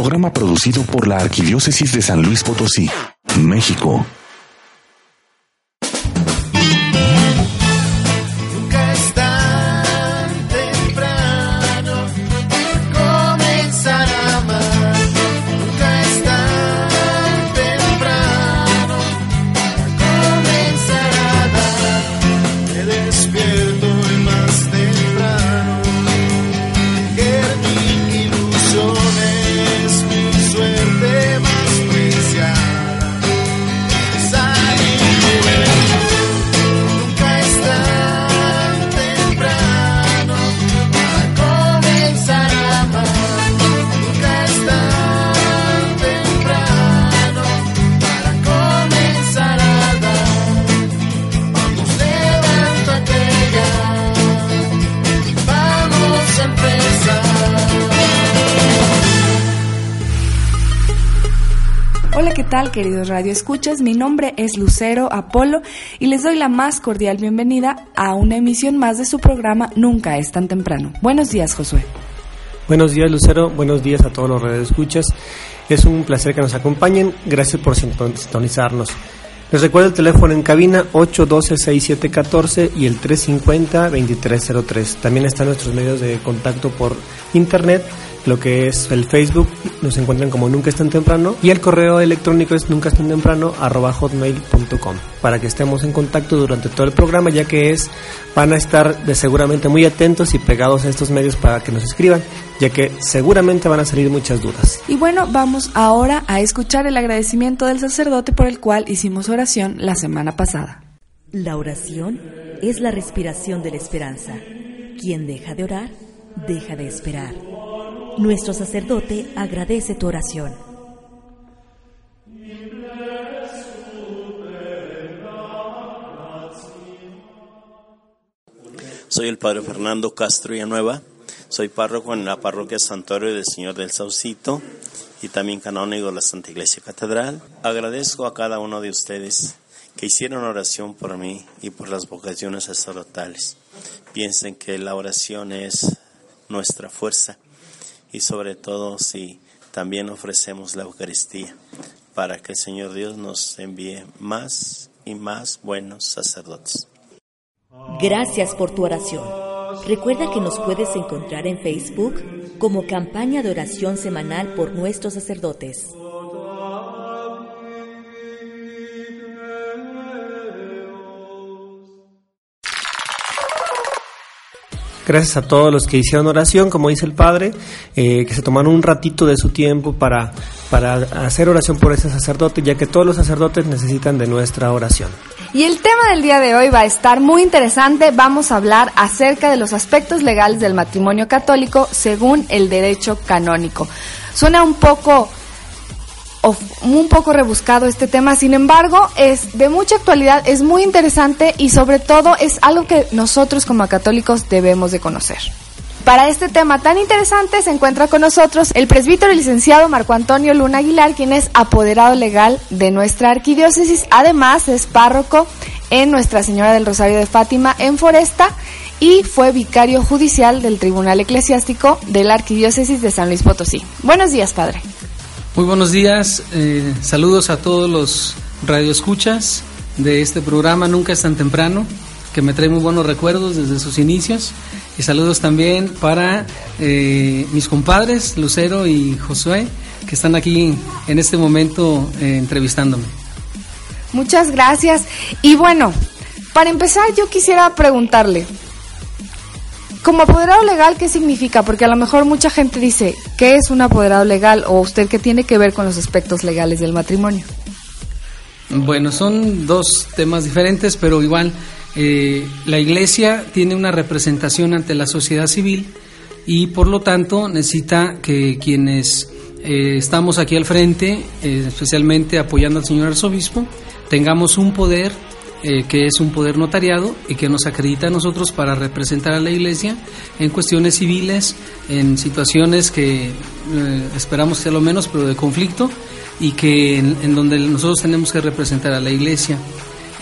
programa producido por la Arquidiócesis de San Luis Potosí, México. Tal, queridos radioescuchas? Mi nombre es Lucero Apolo y les doy la más cordial bienvenida a una emisión más de su programa Nunca es tan temprano. Buenos días, Josué. Buenos días, Lucero. Buenos días a todos los radioescuchas. Es un placer que nos acompañen. Gracias por sintonizarnos. Les recuerdo el teléfono en cabina 812-6714 y el 350-2303. También están nuestros medios de contacto por internet lo que es el Facebook, nos encuentran como Nunca es tan temprano y el correo electrónico es nunca es tan temprano arroba hotmail.com para que estemos en contacto durante todo el programa ya que es van a estar de seguramente muy atentos y pegados a estos medios para que nos escriban ya que seguramente van a salir muchas dudas. Y bueno, vamos ahora a escuchar el agradecimiento del sacerdote por el cual hicimos oración la semana pasada. La oración es la respiración de la esperanza. Quien deja de orar, deja de esperar. Nuestro sacerdote agradece tu oración. Soy el padre Fernando Castro Villanueva. Soy párroco en la parroquia Santuario del Señor del Saucito y también canónigo de la Santa Iglesia Catedral. Agradezco a cada uno de ustedes que hicieron oración por mí y por las vocaciones sacerdotales. Piensen que la oración es nuestra fuerza y sobre todo si también ofrecemos la Eucaristía para que el Señor Dios nos envíe más y más buenos sacerdotes. Gracias por tu oración. Recuerda que nos puedes encontrar en Facebook como campaña de oración semanal por nuestros sacerdotes. Gracias a todos los que hicieron oración, como dice el Padre, eh, que se tomaron un ratito de su tiempo para, para hacer oración por ese sacerdote, ya que todos los sacerdotes necesitan de nuestra oración. Y el tema del día de hoy va a estar muy interesante. Vamos a hablar acerca de los aspectos legales del matrimonio católico según el derecho canónico. Suena un poco un poco rebuscado este tema, sin embargo, es de mucha actualidad, es muy interesante y sobre todo es algo que nosotros como católicos debemos de conocer. Para este tema tan interesante se encuentra con nosotros el presbítero licenciado Marco Antonio Luna Aguilar, quien es apoderado legal de nuestra arquidiócesis, además es párroco en Nuestra Señora del Rosario de Fátima en Foresta y fue vicario judicial del Tribunal Eclesiástico de la Arquidiócesis de San Luis Potosí. Buenos días, padre. Muy buenos días, eh, saludos a todos los radioescuchas de este programa Nunca es tan temprano, que me trae muy buenos recuerdos desde sus inicios. Y saludos también para eh, mis compadres, Lucero y Josué, que están aquí en este momento eh, entrevistándome. Muchas gracias. Y bueno, para empezar yo quisiera preguntarle, como apoderado legal, ¿qué significa? Porque a lo mejor mucha gente dice, ¿qué es un apoderado legal? O usted, ¿qué tiene que ver con los aspectos legales del matrimonio? Bueno, son dos temas diferentes, pero igual eh, la iglesia tiene una representación ante la sociedad civil y por lo tanto necesita que quienes eh, estamos aquí al frente, eh, especialmente apoyando al señor arzobispo, tengamos un poder eh, que es un poder notariado y que nos acredita a nosotros para representar a la Iglesia en cuestiones civiles, en situaciones que eh, esperamos sea lo menos, pero de conflicto, y que en, donde nosotros tenemos que representar a la Iglesia.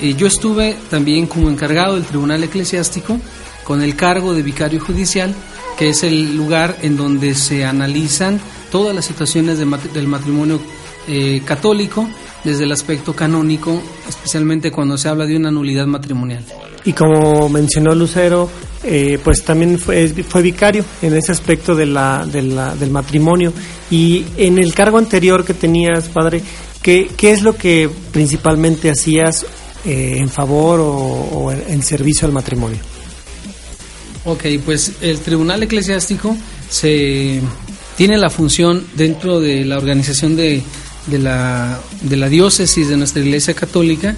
Eh, yo estuve también como encargado del Tribunal Eclesiástico con el cargo de vicario judicial, que es el lugar en donde se analizan todas las situaciones del matrimonio eh, católico desde el aspecto canónico, especialmente cuando se habla de una nulidad matrimonial. Y como mencionó Lucero, eh, pues también fue, fue, vicario en ese aspecto de la, del matrimonio. Y en el cargo anterior que tenías, padre, ¿qué, qué es lo que principalmente hacías eh, en favor o, en servicio al matrimonio? Ok, pues el Tribunal Eclesiástico se tiene la función dentro de la organización de de la, de la diócesis de nuestra Iglesia Católica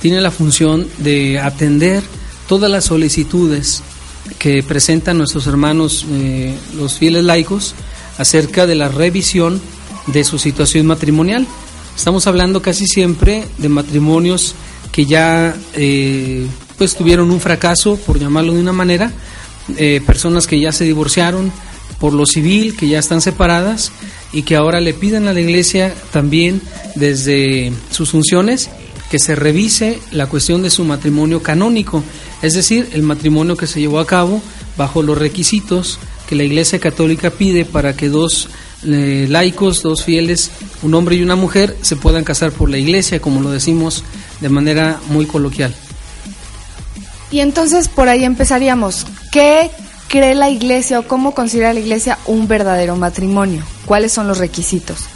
tiene la función de atender todas las solicitudes que presentan nuestros hermanos, eh, los fieles laicos, acerca de la revisión de su situación matrimonial. Estamos hablando casi siempre de matrimonios que ya eh, pues tuvieron un fracaso, por llamarlo de una manera, eh, personas que ya se divorciaron por lo civil, que ya están separadas y que ahora le piden a la iglesia también desde sus funciones que se revise la cuestión de su matrimonio canónico, es decir, el matrimonio que se llevó a cabo bajo los requisitos que la Iglesia Católica pide para que dos eh, laicos, dos fieles, un hombre y una mujer, se puedan casar por la Iglesia, como lo decimos de manera muy coloquial. Y entonces por ahí empezaríamos. ¿Qué cree la iglesia o cómo considera la iglesia un verdadero matrimonio? ¿Cuáles son los requisitos?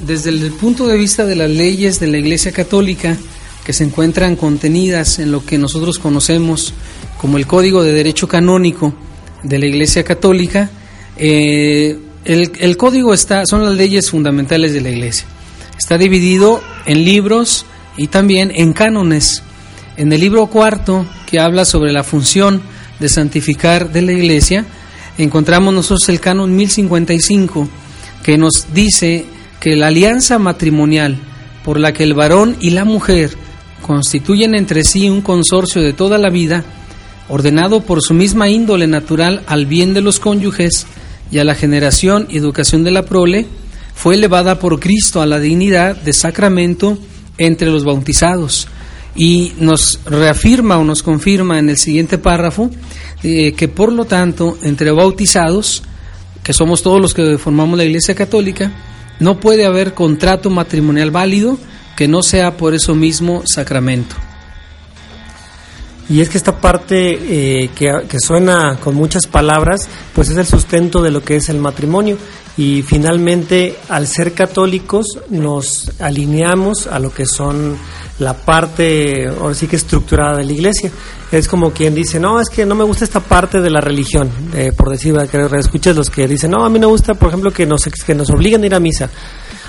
Desde el punto de vista de las leyes de la iglesia católica, que se encuentran contenidas en lo que nosotros conocemos como el Código de Derecho Canónico de la Iglesia Católica, eh, el, el, código está, son las leyes fundamentales de la Iglesia. Está dividido en libros y también en cánones. En el libro cuarto, que habla sobre la función de santificar de la iglesia, encontramos nosotros el canon 1055 que nos dice que la alianza matrimonial por la que el varón y la mujer constituyen entre sí un consorcio de toda la vida, ordenado por su misma índole natural al bien de los cónyuges y a la generación y educación de la prole, fue elevada por Cristo a la dignidad de sacramento entre los bautizados, y nos reafirma o nos confirma en el siguiente párrafo eh, que por lo tanto entre bautizados, que somos todos los que formamos la Iglesia Católica, no puede haber contrato matrimonial válido que no sea por eso mismo sacramento. Y es que esta parte eh, que, que, suena con muchas palabras, pues es el sustento de lo que es el matrimonio. Y finalmente, al ser católicos, nos alineamos a lo que son la parte, ahora sí que estructurada de la iglesia. Es como quien dice, no, es que no me gusta esta parte de la religión, eh, por decir, que escuches los que dicen, no, a mí me gusta, por ejemplo, que nos, que nos obliguen a ir a misa.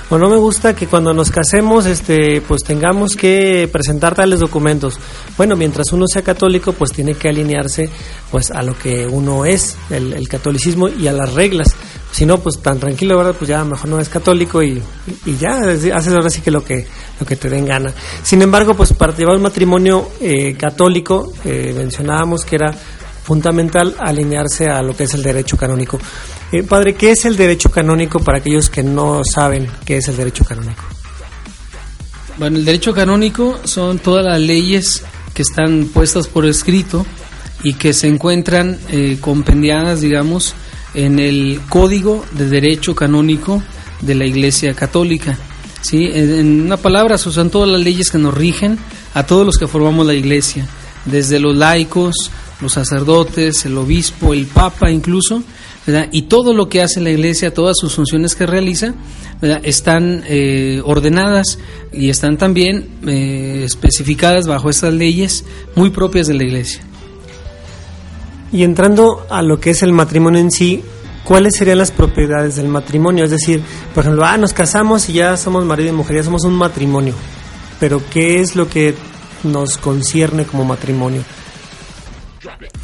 O no me gusta que cuando nos casemos, este, pues tengamos que presentar tales documentos. Bueno, mientras uno sea católico, pues tiene que alinearse, pues a lo que uno es, el, el catolicismo y a las reglas. Si no, pues tan tranquilo, ¿verdad? Pues ya mejor no es católico y, y ya haces ahora sí que lo que lo que te den gana. Sin embargo, pues para llevar un matrimonio eh, católico, eh, mencionábamos que era fundamental alinearse a lo que es el derecho canónico. Eh, padre, ¿qué es el derecho canónico para aquellos que no saben qué es el derecho canónico? Bueno, el derecho canónico son todas las leyes que están puestas por escrito y que se encuentran compendiadas, digamos, en el Código de Derecho Canónico de la Iglesia Católica. ¿sí? En una palabra, son todas las leyes que nos rigen a todos los que formamos la Iglesia, desde los laicos, los sacerdotes, el obispo, el papa incluso, y todo lo que hace la Iglesia, todas sus funciones que realiza, están eh, ordenadas y están también eh, especificadas bajo estas leyes muy propias de la Iglesia. Y entrando a lo que es el matrimonio en sí, ¿cuáles serían las propiedades del matrimonio? Es decir, por ejemplo, ah, nos casamos y ya somos marido y mujer, ya somos un matrimonio. Pero ¿qué es lo que nos concierne como matrimonio?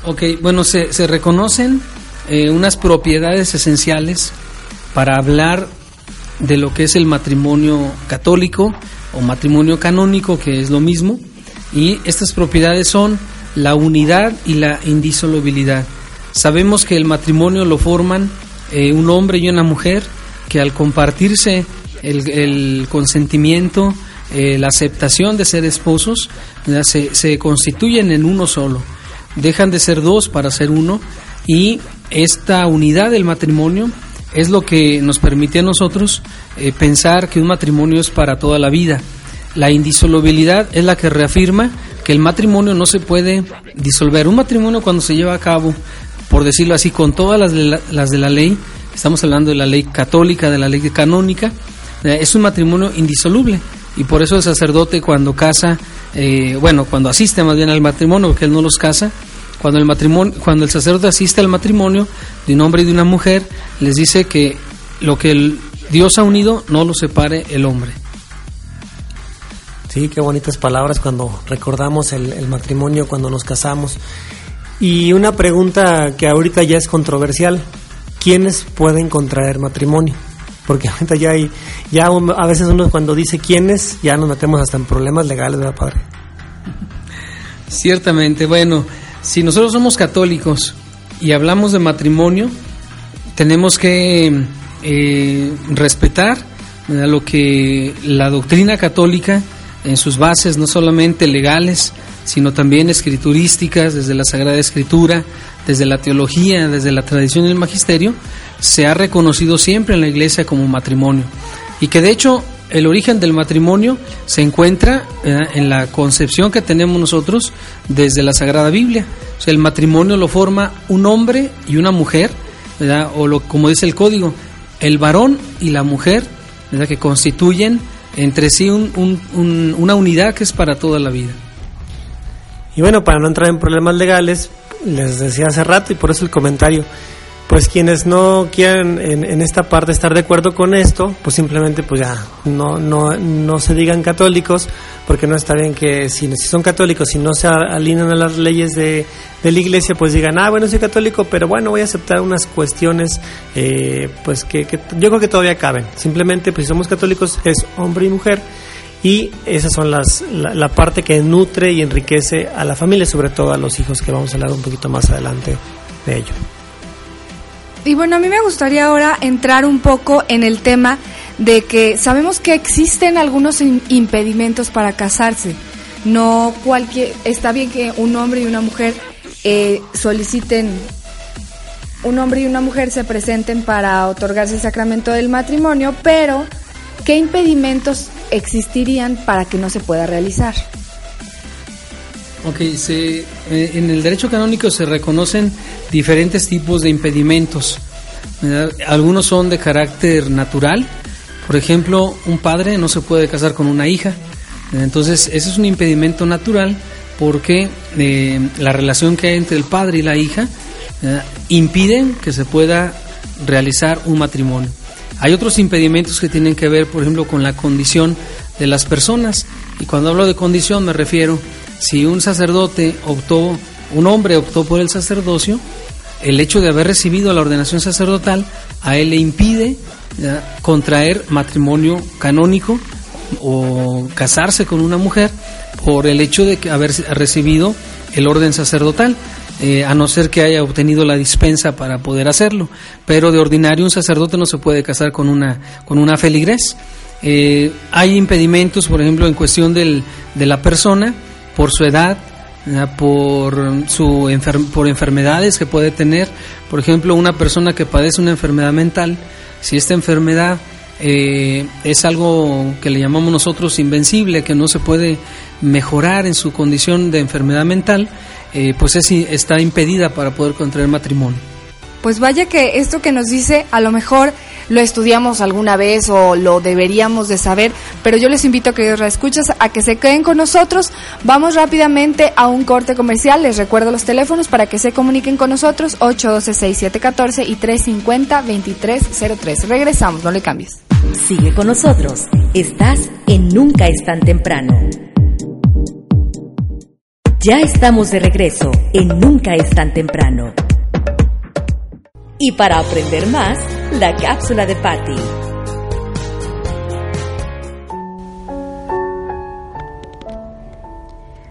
Ok, bueno, se, reconocen eh, unas propiedades esenciales para hablar de lo que es el matrimonio católico o matrimonio canónico, que es lo mismo. Y estas propiedades son la unidad y la indisolubilidad. Sabemos que el matrimonio lo forman eh, un hombre y una mujer que al compartirse el, consentimiento, eh, la aceptación de ser esposos, se, constituyen en uno solo. Dejan de ser dos para ser uno y esta unidad del matrimonio es lo que nos permite a nosotros eh, pensar que un matrimonio es para toda la vida. La indisolubilidad es la que reafirma que el matrimonio no se puede disolver. Un matrimonio cuando se lleva a cabo, por decirlo así, con todas las de la, de la ley, estamos hablando de la ley católica, de la ley canónica, eh, es un matrimonio indisoluble. Y por eso el sacerdote cuando casa, eh, bueno, cuando asiste más bien al matrimonio, porque él no los casa, cuando el matrimonio, cuando el sacerdote asiste al matrimonio de un hombre y de una mujer, les dice que lo que el Dios ha unido no lo separe el hombre. Sí, qué bonitas palabras cuando recordamos el, el, matrimonio, cuando nos casamos. Y una pregunta que ahorita ya es controversial, ¿quiénes pueden contraer matrimonio? Porque ahorita ya hay, ya a veces uno cuando dice quiénes, ya nos metemos hasta en problemas legales, ¿verdad, padre? Ciertamente, bueno, si nosotros somos católicos y hablamos de matrimonio, tenemos que eh, respetar lo que la doctrina católica en sus bases, no solamente legales, sino también escriturísticas, desde la Sagrada Escritura, desde la teología, desde la tradición y el magisterio, se ha reconocido siempre en la Iglesia como matrimonio. Y que de hecho el origen del matrimonio se encuentra en la concepción que tenemos nosotros desde la Sagrada Biblia. O sea, el matrimonio lo forma un hombre y una mujer, o lo, como dice el código, el varón y la mujer, que constituyen entre sí una unidad que es para toda la vida. Y bueno, para no entrar en problemas legales, les decía hace rato y por eso el comentario, pues quienes no quieran en, esta parte estar de acuerdo con esto, pues simplemente pues ya no, no, no se digan católicos, porque no está bien que si, si son católicos y no se alinean a las leyes de, de, la iglesia, pues digan, ah, bueno, soy católico, pero bueno, voy a aceptar unas cuestiones eh, pues que, que, yo creo que todavía caben. Simplemente, pues si somos católicos es hombre y mujer. Y esas son las, la, parte que nutre y enriquece a la familia, sobre todo a los hijos, que vamos a hablar un poquito más adelante de ello. Y bueno, a mí me gustaría ahora entrar un poco en el tema de que sabemos que existen algunos impedimentos para casarse. No cualquier, está bien que un hombre y una mujer eh, soliciten, un hombre y una mujer se presenten para otorgarse el sacramento del matrimonio, pero ¿qué impedimentos existirían para que no se pueda realizar? Ok, se, eh, en el derecho canónico se reconocen diferentes tipos de impedimentos. Algunos son de carácter natural. Por ejemplo, un padre no se puede casar con una hija. Entonces, ese es un impedimento natural porque eh, la relación que hay entre el padre y la hija impiden que se pueda realizar un matrimonio. Hay otros impedimentos que tienen que ver, por ejemplo, con la condición de las personas. Y cuando hablo de condición me refiero si un sacerdote optó, un hombre optó por el sacerdocio, el hecho de haber recibido la ordenación sacerdotal a él le impide contraer matrimonio canónico o casarse con una mujer por el hecho de haber recibido el orden sacerdotal, eh, a no ser que haya obtenido la dispensa para poder hacerlo. Pero de ordinario un sacerdote no se puede casar con una, con una feligres. Eh, hay impedimentos, por ejemplo, en cuestión del, de la persona, por su edad, por, su por enfermedades que puede tener. Por ejemplo, una persona que padece una enfermedad mental, si esta enfermedad eh, es algo que le llamamos nosotros invencible, que no se puede mejorar en su condición de enfermedad mental, eh, pues es, está impedida para poder contraer matrimonio. Pues vaya que esto que nos dice a lo mejor lo estudiamos alguna vez o lo deberíamos de saber, pero yo les invito a que escuchas a que se queden con nosotros. Vamos rápidamente a un corte comercial. Les recuerdo los teléfonos para que se comuniquen con nosotros 812-6714 y 350-2303. Regresamos, no le cambies. Sigue con nosotros. Estás en Nunca es tan temprano. Ya estamos de regreso en Nunca es tan temprano. Y para aprender más, la cápsula de Patty.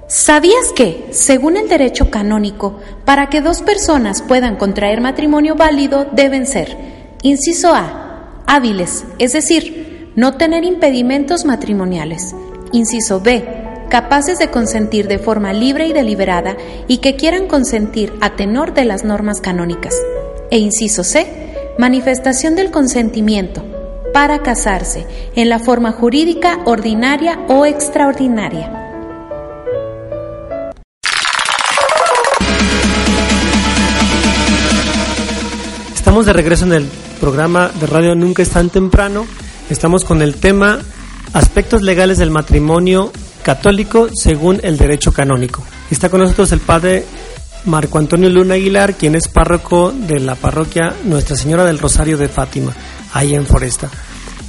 ¿Sabías que, según el derecho canónico, para que dos personas puedan contraer matrimonio válido deben ser, inciso A, hábiles, es decir, no tener impedimentos matrimoniales, inciso B, capaces de consentir de forma libre y deliberada y que quieran consentir a tenor de las normas canónicas, e inciso C, manifestación del consentimiento para casarse en la forma jurídica ordinaria o extraordinaria. Estamos de regreso en el programa de radio Nunca es tan temprano. Estamos con el tema aspectos legales del matrimonio católico según el derecho canónico. Está con nosotros el padre Marco Antonio Luna Aguilar, quien es párroco de la parroquia Nuestra Señora del Rosario de Fátima, ahí en Foresta.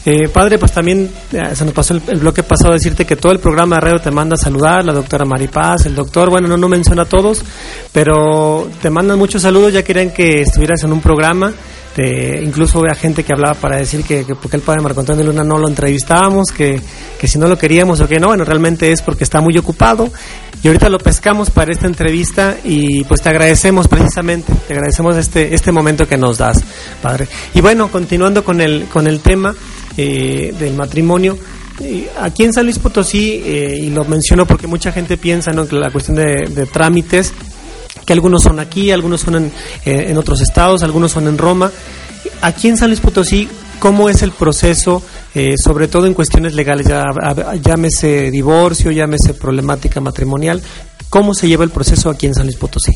Eh, padre, pues también eh, se nos pasó el, bloque pasado decirte que todo el programa de radio te manda a saludar, la doctora Maripaz, el doctor, bueno, no, no menciona a todos, pero te mandan muchos saludos, ya querían que estuvieras en un programa. Te, incluso a gente que hablaba para decir que, que porque el padre Marco Antonio Luna no lo entrevistábamos, que, que si no lo queríamos o que no, bueno, realmente es porque está muy ocupado y ahorita lo pescamos para esta entrevista y pues te agradecemos precisamente, te agradecemos este, este momento que nos das, Padre. Y bueno, continuando con el, con el tema eh, del matrimonio, eh, aquí en San Luis Potosí, eh, y lo menciono porque mucha gente piensa ¿no? que la cuestión de trámites, que algunos son aquí, algunos son en, eh, en otros estados, algunos son en Roma. Aquí en San Luis Potosí, ¿cómo es el proceso? Eh, sobre todo en cuestiones legales, ya, llámese divorcio, llámese problemática matrimonial, ¿cómo se lleva el proceso aquí en San Luis Potosí?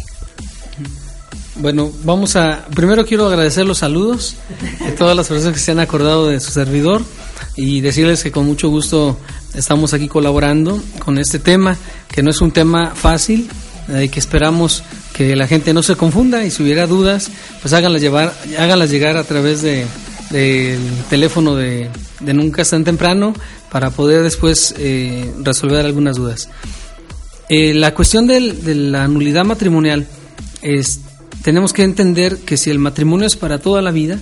Bueno, vamos a. Primero quiero agradecer los saludos de todas las personas que se han acordado de su servidor y decirles que con mucho gusto estamos aquí colaborando con este tema, que no es un tema fácil y que esperamos que la gente no se confunda y si hubiera dudas, pues háganlas, llevar, háganlas llegar a través de, del teléfono de, de, Nunca es tan temprano para poder después eh, resolver algunas dudas. Eh, la cuestión del, de la nulidad matrimonial es, tenemos que entender que si el matrimonio es para toda la vida,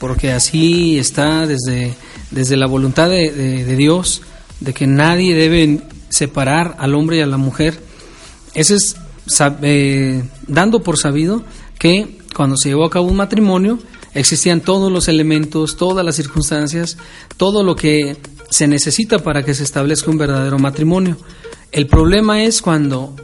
porque así está desde, desde la voluntad de, de, de Dios, de que nadie debe separar al hombre y a la mujer, ese es eh, dando por sabido que cuando se llevó a cabo un matrimonio, existían todos los elementos, todas las circunstancias, todo lo que se necesita para que se establezca un verdadero matrimonio. El problema es cuando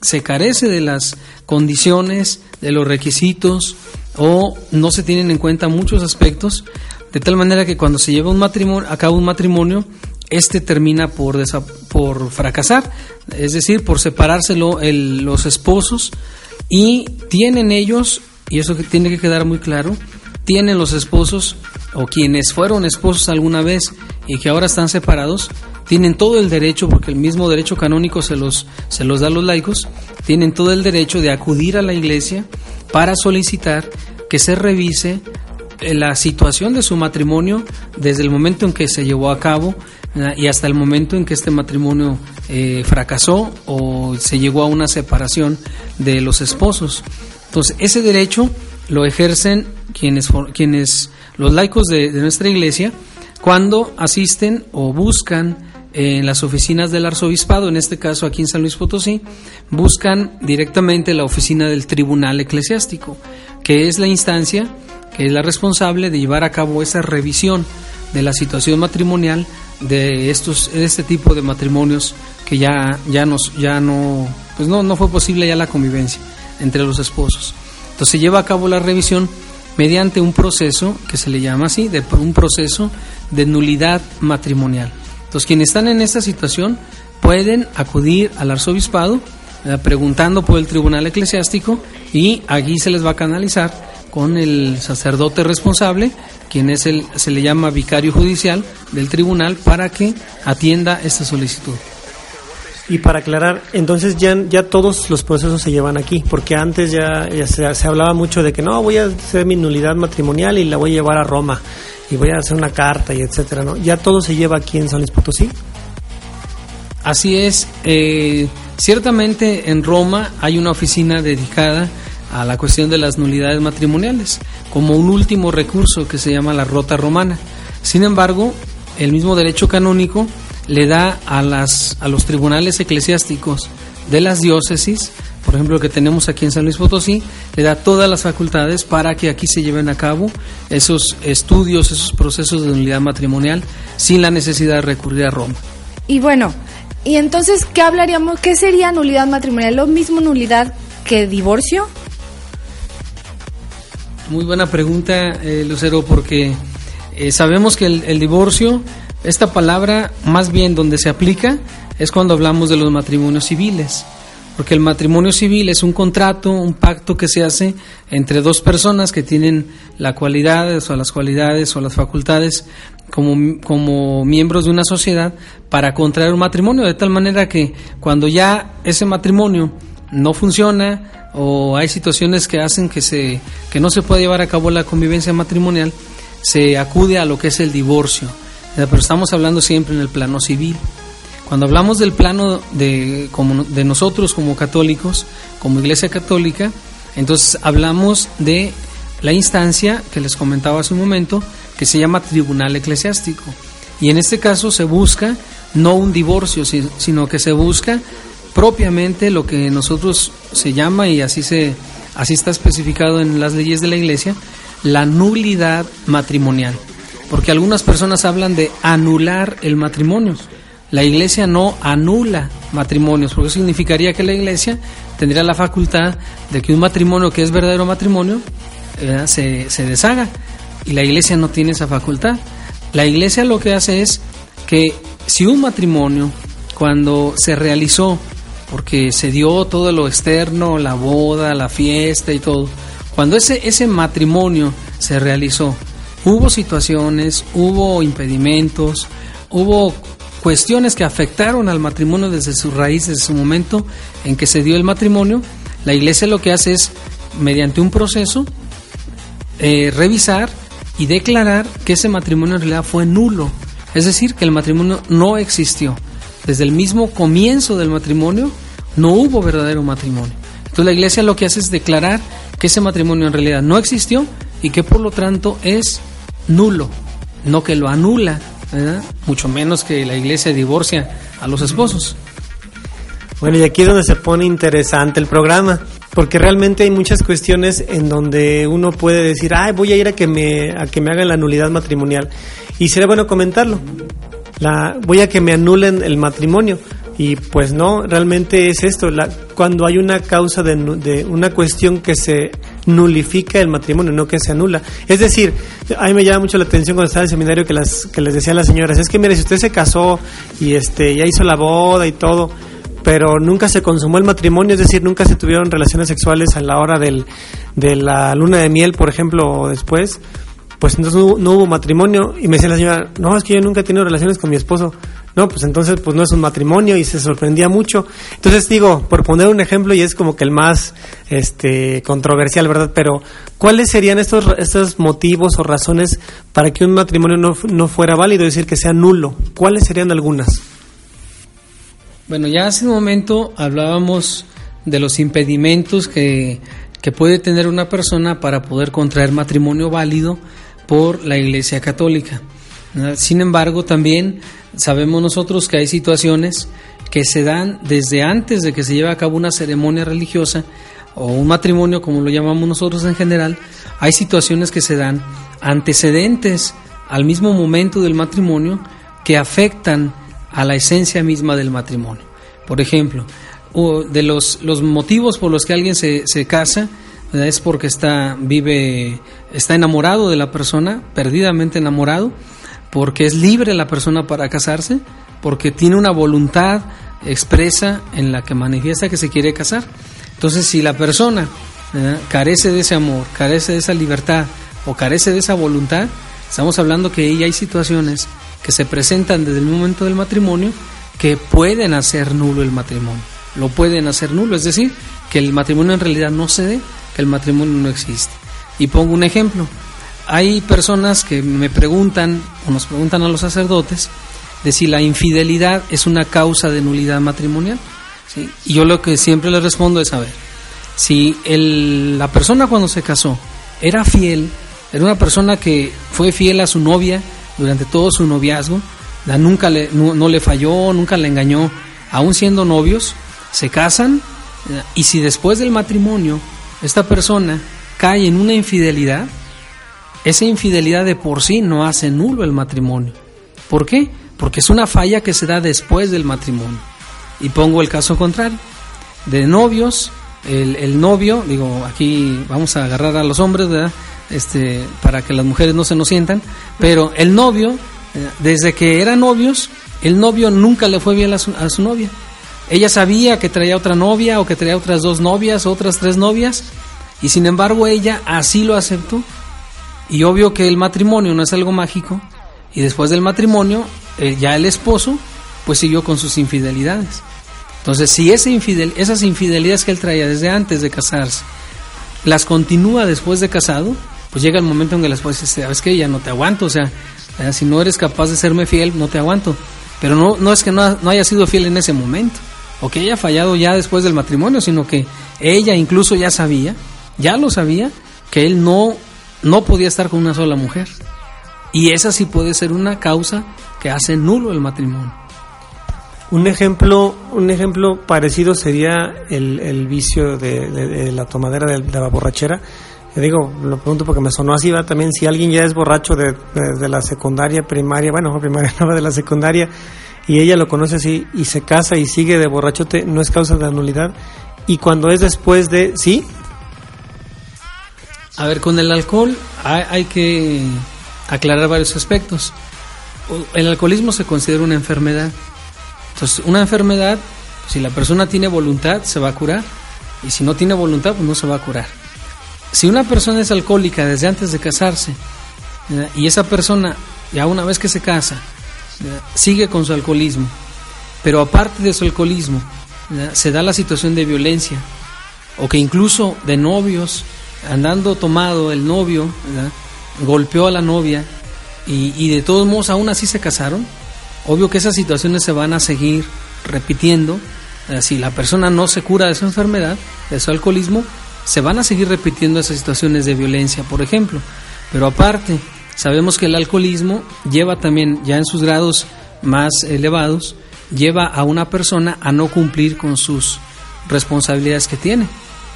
se carece de las condiciones, de los requisitos o no se tienen en cuenta muchos aspectos, de tal manera que cuando se lleva un matrimonio, a cabo un matrimonio, este termina por, por fracasar, es decir, por separárselo el, los esposos y tienen ellos, y eso tiene que quedar muy claro, tienen los esposos o quienes fueron esposos alguna vez y que ahora están separados, tienen todo el derecho, porque el mismo derecho canónico se los, se los da a los laicos, tienen todo el derecho de acudir a la iglesia para solicitar que se revise eh, la situación de su matrimonio desde el momento en que se llevó a cabo y hasta el momento en que este matrimonio eh, fracasó o se llegó a una separación de los esposos. Entonces, ese derecho lo ejercen quienes, quienes los laicos de nuestra iglesia cuando asisten o buscan en las oficinas del arzobispado, en este caso aquí en San Luis Potosí, buscan directamente la oficina del tribunal eclesiástico, que es la instancia que es la responsable de llevar a cabo esa revisión de la situación matrimonial de estos este tipo de matrimonios que ya ya nos ya no pues no no fue posible ya la convivencia entre los esposos. Entonces se lleva a cabo la revisión mediante un proceso que se le llama así, de un proceso de nulidad matrimonial. Entonces quienes están en esta situación pueden acudir al arzobispado eh, preguntando por el tribunal eclesiástico y allí se les va a canalizar con el sacerdote responsable, quien es el se le llama vicario judicial del tribunal para que atienda esta solicitud. Y para aclarar, entonces ya, ya todos los procesos se llevan aquí, porque antes ya, ya se, se, hablaba mucho de que no, voy a hacer mi nulidad matrimonial y la voy a llevar a Roma y voy a hacer una carta y etcétera, ¿no? Ya todo se lleva aquí en San Luis Potosí. Así es, eh, ciertamente en Roma hay una oficina dedicada a la cuestión de las nulidades matrimoniales, como un último recurso que se llama la rota romana. Sin embargo, el mismo derecho canónico le da a, las, a los tribunales eclesiásticos de las diócesis, por ejemplo, que tenemos aquí en San Luis Potosí, le da todas las facultades para que aquí se lleven a cabo esos estudios, esos procesos de nulidad matrimonial, sin la necesidad de recurrir a Roma. Y bueno, y entonces, ¿qué hablaríamos? ¿Qué sería nulidad matrimonial? ¿Lo mismo nulidad que divorcio? Muy buena pregunta, eh, Lucero, porque eh, sabemos que el, divorcio, esta palabra, más bien donde se aplica, es cuando hablamos de los matrimonios civiles. Porque el matrimonio civil es un contrato, un pacto que se hace entre dos personas que tienen la cualidades o las cualidades o las facultades como, como miembros de una sociedad para contraer un matrimonio, de tal manera que cuando ya ese matrimonio no funciona o hay situaciones que hacen que, se, que no se pueda llevar a cabo la convivencia matrimonial, se acude a lo que es el divorcio. Pero estamos hablando siempre en el plano civil. Cuando hablamos del plano de, como, de nosotros como católicos, como Iglesia Católica, entonces hablamos de la instancia que les comentaba hace un momento, que se llama Tribunal Eclesiástico. Y en este caso se busca no un divorcio, sino que se busca propiamente lo que nosotros se llama y así se así está especificado en las leyes de la Iglesia, la nulidad matrimonial. Porque algunas personas hablan de anular el matrimonio. La iglesia no anula matrimonios, porque significaría que la iglesia tendría la facultad de que un matrimonio que es verdadero matrimonio se, se deshaga. Y la iglesia no tiene esa facultad. La iglesia lo que hace es que si un matrimonio, cuando se realizó, porque se dio todo lo externo, la boda, la fiesta y todo, cuando ese, ese matrimonio se realizó, hubo situaciones, hubo impedimentos, hubo cuestiones que afectaron al matrimonio desde su raíz, desde su momento en que se dio el matrimonio, la iglesia lo que hace es, mediante un proceso, eh, revisar y declarar que ese matrimonio en realidad fue nulo. Es decir, que el matrimonio no existió. Desde el mismo comienzo del matrimonio no hubo verdadero matrimonio. Entonces la iglesia lo que hace es declarar que ese matrimonio en realidad no existió y que por lo tanto es nulo, no que lo anula, mucho menos que la iglesia divorcia a los esposos. Bueno, y aquí es donde se pone interesante el programa, porque realmente hay muchas cuestiones en donde uno puede decir, ay, voy a ir a que me, a que me hagan la nulidad matrimonial. Y sería bueno comentarlo. La, voy a que me anulen el matrimonio. Y pues no, realmente es esto, la, cuando hay una causa de, de, una cuestión que se nulifica el matrimonio, no que se anula. Es decir, a mí me llama mucho la atención cuando estaba en el seminario que, las, que les decía a las señoras, es que mire, si usted se casó y este ya hizo la boda y todo, pero nunca se consumó el matrimonio, es decir, nunca se tuvieron relaciones sexuales a la hora del, de la luna de miel, por ejemplo, o después, pues entonces no, no, hubo matrimonio. Y me decía la señora, no, es que yo nunca he tenido relaciones con mi esposo. No, pues entonces pues no es un matrimonio y se sorprendía mucho. Entonces digo, por poner un ejemplo y es como que el más este controversial, ¿verdad? Pero ¿cuáles serían estos estos motivos o razones para que un matrimonio no, no fuera válido, es decir, que sea nulo? ¿Cuáles serían algunas? Bueno, ya hace un momento hablábamos de los impedimentos que, que puede tener una persona para poder contraer matrimonio válido por la Iglesia Católica. Sin embargo, también sabemos nosotros que hay situaciones que se dan desde antes de que se lleve a cabo una ceremonia religiosa o un matrimonio, como lo llamamos nosotros en general, hay situaciones que se dan antecedentes al mismo momento del matrimonio que afectan a la esencia misma del matrimonio. Por ejemplo, de los, los motivos por los que alguien se, se casa es porque está, vive, está enamorado de la persona, perdidamente enamorado, porque es libre la persona para casarse, porque tiene una voluntad expresa en la que manifiesta que se quiere casar. Entonces, si la persona carece de ese amor, carece de esa libertad o carece de esa voluntad, estamos hablando que ahí hay situaciones que se presentan desde el momento del matrimonio que pueden hacer nulo el matrimonio. Lo pueden hacer nulo, es decir, que el matrimonio en realidad no se dé, que el matrimonio no existe. Y pongo un ejemplo hay personas que me preguntan o nos preguntan a los sacerdotes de si la infidelidad es una causa de nulidad matrimonial. ¿sí? Y yo lo que siempre les respondo es, a ver, si el, la persona cuando se casó era fiel, era una persona que fue fiel a su novia durante todo su noviazgo, nunca le, no, no, le falló, nunca le engañó, aún siendo novios, se casan y si después del matrimonio esta persona cae en una infidelidad, esa infidelidad de por sí no hace nulo el matrimonio. ¿Por qué? Porque es una falla que se da después del matrimonio. Y pongo el caso contrario. De novios, el, el novio, digo, aquí vamos a agarrar a los hombres, ¿verdad? este, para que las mujeres no se nos sientan, pero el novio, eh, desde que eran novios, el novio nunca le fue bien a su, a su novia. Ella sabía que traía otra novia o que traía otras dos novias, otras tres novias, y sin embargo ella así lo aceptó. Y obvio que el matrimonio no es algo mágico, y después del matrimonio, eh, ya el esposo, pues siguió con sus infidelidades. Entonces, si infidel, esas infidelidades que él traía desde antes de casarse, las continúa después de casado, pues llega el momento en que la esposa dice, sabes que ya no te aguanto, o sea, si no eres capaz de serme fiel, no te aguanto. Pero no, no es que no, no haya sido fiel en ese momento, o que haya fallado ya después del matrimonio, sino que ella incluso ya sabía, ya lo sabía, que él no, no podía estar con una sola mujer. Y esa sí puede ser una causa que hace nulo el matrimonio. Un ejemplo, un ejemplo parecido sería el, el vicio de, de- la tomadera de, de la borrachera. Te digo, lo pregunto porque me sonó así, ¿va? También si alguien ya es borracho de, de- la secundaria, primaria, bueno, no primaria, no, de la secundaria, y ella lo conoce así y se casa y sigue de borrachote, no es causa de anulidad. Y cuando es después de, ¿sí? A ver, con el alcohol hay, hay que aclarar varios aspectos. El alcoholismo se considera una enfermedad. Entonces, una enfermedad, si la persona tiene voluntad, se va a curar. Y si no tiene voluntad, pues no se va a curar. Si una persona es alcohólica desde antes de casarse, ¿verdad? y esa persona, ya una vez que se casa, ¿verdad? sigue con su alcoholismo, pero aparte de su alcoholismo, ¿verdad? se da la situación de violencia, o que incluso de novios, andando tomado el novio, golpeó a la novia y, de todos modos aún así se casaron, obvio que esas situaciones se van a seguir repitiendo. ¿verdad? Si la persona no se cura de su enfermedad, de su alcoholismo, se van a seguir repitiendo esas situaciones de violencia, por ejemplo. Pero aparte, sabemos que el alcoholismo lleva también, ya en sus grados más elevados, lleva a una persona a no cumplir con sus responsabilidades que tiene,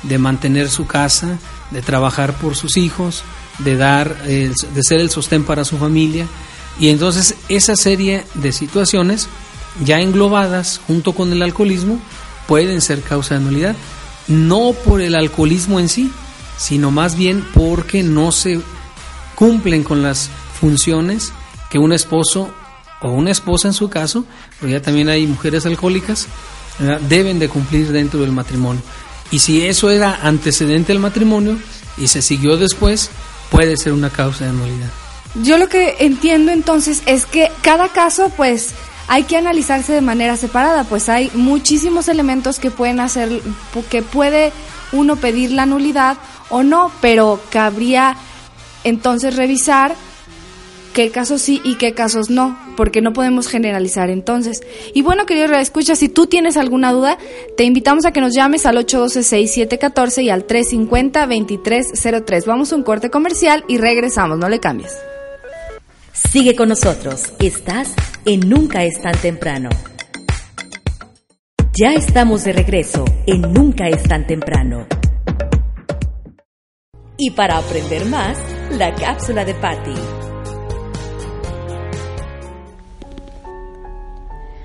de mantener su casa, de trabajar por sus hijos, de dar, eh, de ser el sostén para su familia. Y entonces esa serie de situaciones, ya englobadas junto con el alcoholismo, pueden ser causa de nulidad. No por el alcoholismo en sí, sino más bien porque no se cumplen con las funciones que un esposo o una esposa en su caso, porque ya también hay mujeres alcohólicas, deben de cumplir dentro del matrimonio. Y si eso era antecedente al matrimonio y se siguió después, puede ser una causa de nulidad. Yo lo que entiendo entonces es que cada caso pues hay que analizarse de manera separada, pues hay muchísimos elementos que pueden hacer que puede uno pedir la nulidad o no, pero cabría entonces revisar qué casos sí y qué casos no, porque no podemos generalizar entonces. Y bueno, querido escucha, si tú tienes alguna duda, te invitamos a que nos llames al 812-6714 y al 350-2303. Vamos a un corte comercial y regresamos, no le cambies. Sigue con nosotros. Estás en Nunca es tan temprano. Ya estamos de regreso en Nunca es tan temprano. Y para aprender más, la cápsula de Patty.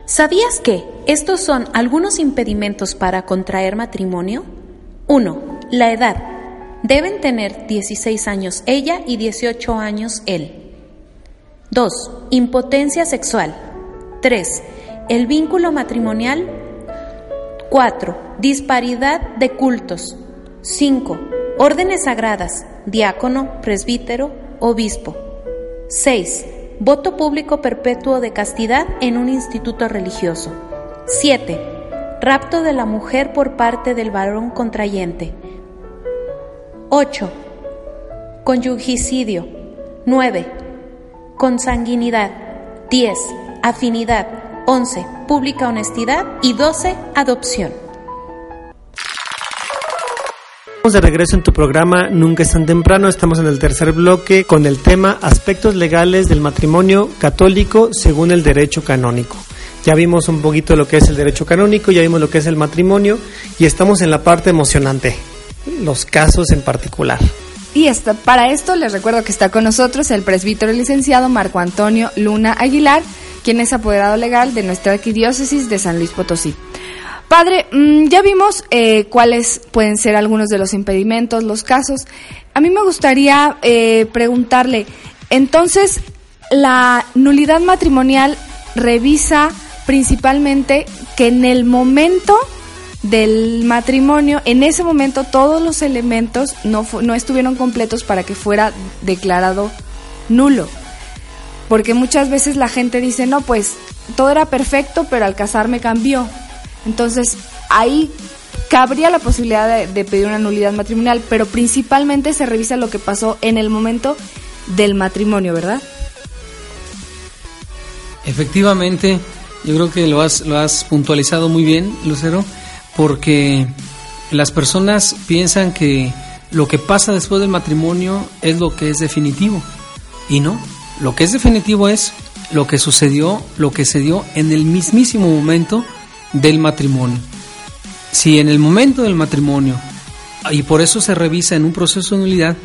¿Sabías que estos son algunos impedimentos para contraer matrimonio? 1. La edad. Deben tener 16 años ella y 18 años él. 2. Impotencia sexual. 3. El vínculo matrimonial. 4. Disparidad de cultos. 5. Órdenes sagradas. Diácono, presbítero, obispo. 6. Voto público perpetuo de castidad en un instituto religioso. 7. Rapto de la mujer por parte del varón contrayente. 8. Conyugicidio. 9. Consanguinidad. 10. Afinidad. 11. Pública honestidad. Y 12. Adopción. Estamos de regreso en tu programa Nunca es tan temprano. Estamos en el tercer bloque con el tema Aspectos legales del matrimonio católico según el derecho canónico. Ya vimos un poquito lo que es el derecho canónico, ya vimos lo que es el matrimonio y estamos en la parte emocionante, los casos en particular. Y para esto les recuerdo que está con nosotros el presbítero licenciado Marco Antonio Luna Aguilar, quien es apoderado legal de nuestra arquidiócesis de San Luis Potosí. Padre, mm, ya vimos eh, cuáles pueden ser algunos de los impedimentos, los casos. a mí me gustaría eh, preguntarle, entonces, la nulidad matrimonial revisa principalmente que en el momento del matrimonio, en ese momento todos los elementos no, no estuvieron completos para que fuera declarado nulo. Porque muchas veces la gente dice, no, pues todo era perfecto, pero al casarme cambió. Entonces, ahí cabría la posibilidad de, pedir una nulidad matrimonial, pero principalmente se revisa lo que pasó en el momento del matrimonio, ¿verdad? Efectivamente, yo creo que lo has, lo has puntualizado muy bien, Lucero, porque las personas piensan que lo que pasa después del matrimonio es lo que es definitivo. Y no, lo que es definitivo es lo que sucedió, lo que se dio en el mismísimo momento del matrimonio. Si en el momento del matrimonio, y por eso se revisa en un proceso de nulidad,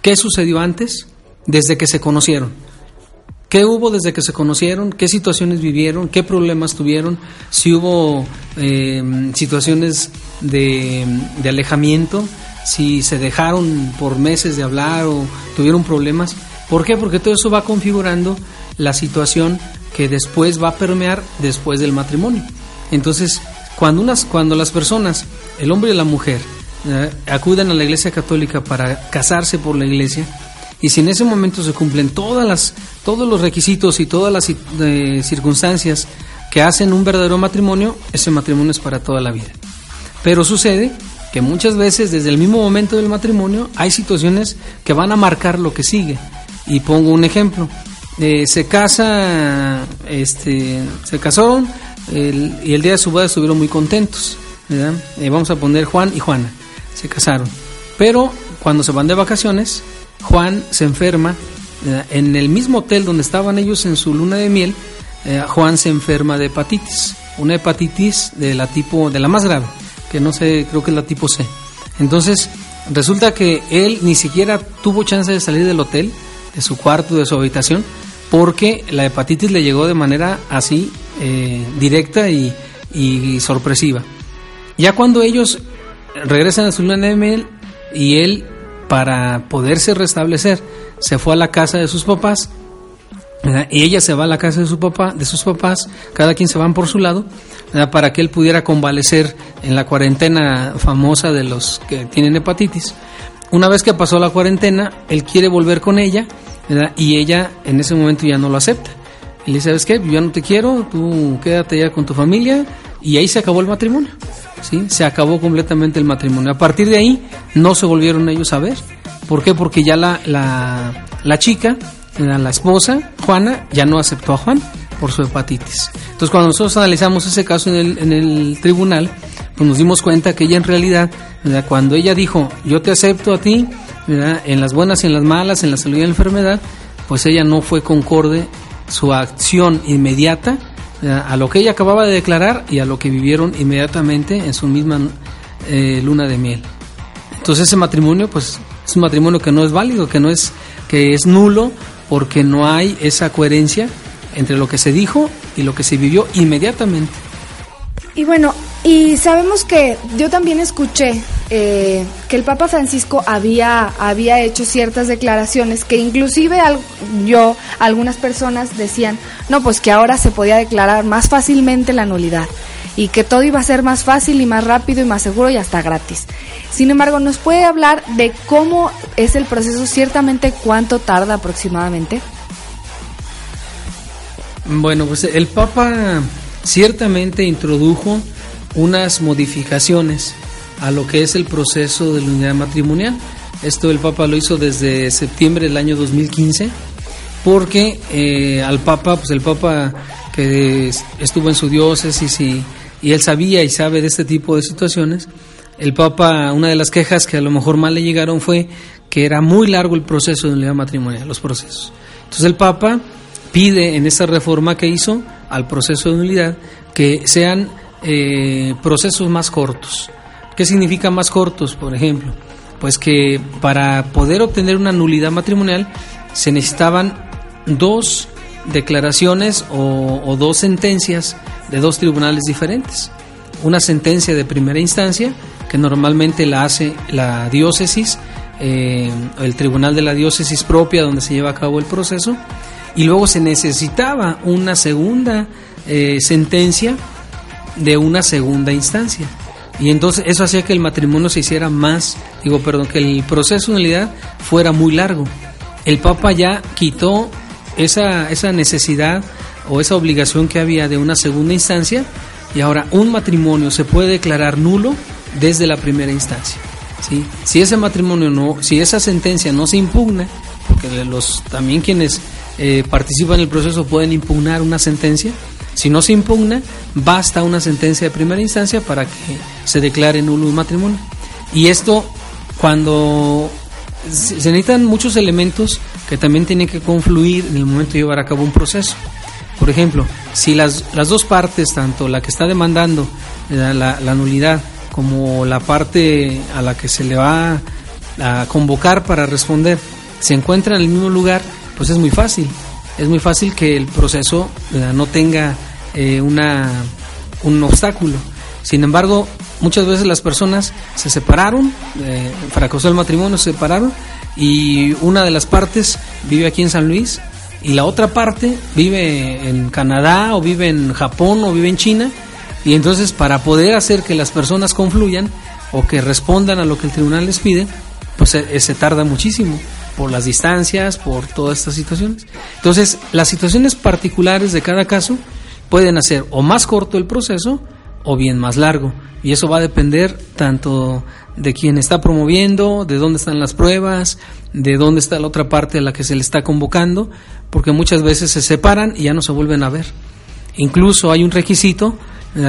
¿qué sucedió antes? Desde que se conocieron. ¿Qué hubo desde que se conocieron? ¿Qué situaciones vivieron? ¿Qué problemas tuvieron? Si hubo eh, situaciones de, de, alejamiento, si se dejaron por meses de hablar o tuvieron problemas. ¿Por qué? Porque todo eso va configurando la situación que después va a permear después del matrimonio. Entonces, cuando, unas, cuando las personas, el hombre y la mujer, eh, acuden a la iglesia católica para casarse por la iglesia, y si en ese momento se cumplen todas las, todos los requisitos y todas las eh, circunstancias que hacen un verdadero matrimonio, ese matrimonio es para toda la vida. Pero sucede que muchas veces desde el mismo momento del matrimonio hay situaciones que van a marcar lo que sigue. Y pongo un ejemplo. Eh, se casa, este, se casaron y el día de su boda estuvieron muy contentos. Eh, vamos a poner Juan y Juana, se casaron. Pero cuando se van de vacaciones, Juan se enferma, en el mismo hotel donde estaban ellos en su luna de miel, eh, Juan se enferma de hepatitis, una hepatitis de la tipo, de la más grave, que no sé, creo que es la tipo C. Entonces, resulta que él ni siquiera tuvo chance de salir del hotel, de su cuarto, de su habitación, porque la hepatitis le llegó de manera así, eh, directa y, sorpresiva. Ya cuando ellos regresan a su luna de y él para poderse restablecer, se fue a la casa de sus papás y ella se va a la casa de su papá, de sus papás, cada quien se van por su lado, para que él pudiera convalecer en la cuarentena famosa de los que tienen hepatitis. Una vez que pasó la cuarentena, él quiere volver con ella y ella en ese momento ya no lo acepta. Y le dice, ¿sabes qué? Yo no te quiero, tú quédate ya con tu familia y ahí se acabó el matrimonio. ¿sí? Se acabó completamente el matrimonio. A partir de ahí no se volvieron ellos a ver. ¿Por qué? Porque ya la, la, la chica, la esposa, Juana, ya no aceptó a Juan por su hepatitis. Entonces cuando nosotros analizamos ese caso en el, en el tribunal, pues nos dimos cuenta que ella en realidad, cuando ella dijo, yo te acepto a ti, en las buenas y en las malas, en la salud y en la enfermedad, pues ella no fue concorde su acción inmediata a lo que ella acababa de declarar y a lo que vivieron inmediatamente en su misma eh, luna de miel. Entonces ese matrimonio, pues es un matrimonio que no es válido, que no es que es nulo porque no hay esa coherencia entre lo que se dijo y lo que se vivió inmediatamente. Y bueno, y sabemos que yo también escuché eh, que el Papa Francisco había, había hecho ciertas declaraciones que inclusive yo, algunas personas decían, no, pues que ahora se podía declarar más fácilmente la nulidad y que todo iba a ser más fácil y más rápido y más seguro y hasta gratis. Sin embargo, ¿nos puede hablar de cómo es el proceso, ciertamente cuánto tarda aproximadamente? Bueno, pues el Papa ciertamente introdujo unas modificaciones a lo que es el proceso de la unidad matrimonial. Esto el Papa lo hizo desde septiembre del año 2015, porque eh, al Papa, pues el Papa que estuvo en su diócesis y, él sabía y sabe de este tipo de situaciones, el Papa, una de las quejas que a lo mejor más le llegaron fue que era muy largo el proceso de unidad matrimonial, los procesos. Entonces el Papa pide en esta reforma que hizo al proceso de unidad que sean eh, procesos más cortos. ¿Qué significa más cortos, por ejemplo? Pues que para poder obtener una nulidad matrimonial se necesitaban dos declaraciones o, dos sentencias de dos tribunales diferentes. Una sentencia de primera instancia, que normalmente la hace la diócesis eh, el tribunal de la diócesis propia donde se lleva a cabo el proceso y luego se necesitaba una segunda eh, sentencia de una segunda instancia. Y entonces eso hacía que el matrimonio se hiciera más, digo, perdón, que el proceso de unidad fuera muy largo. El Papa ya quitó esa, esa necesidad o esa obligación que había de una segunda instancia y ahora un matrimonio se puede declarar nulo desde la primera instancia. ¿sí? Si ese matrimonio no, si esa sentencia no se impugna, porque los también quienes eh, participan en el proceso pueden impugnar una sentencia, si no se impugna, basta una sentencia de primera instancia para que se declare nulo un matrimonio. Y esto, cuando se necesitan muchos elementos que también tienen que confluir en el momento de llevar a cabo un proceso. Por ejemplo, si las, las dos partes, tanto la que está demandando la, la, nulidad como la parte a la que se le va a convocar para responder, se encuentran en el mismo lugar, pues es muy fácil. Es muy fácil que el proceso no tenga eh, una, un obstáculo. Sin embargo, muchas veces las personas se separaron, eh, fracasó el matrimonio, se separaron y una de las partes vive aquí en San Luis y la otra parte vive en Canadá o vive en Japón o vive en China y entonces para poder hacer que las personas confluyan o que respondan a lo que el tribunal les pide, pues se, se tarda muchísimo por las distancias, por todas estas situaciones. Entonces, las situaciones particulares de cada caso pueden hacer o más corto el proceso o bien más largo. Y eso va a depender tanto de quién está promoviendo, de dónde están las pruebas, de dónde está la otra parte a la que se le está convocando, porque muchas veces se separan y ya no se vuelven a ver. Incluso hay un requisito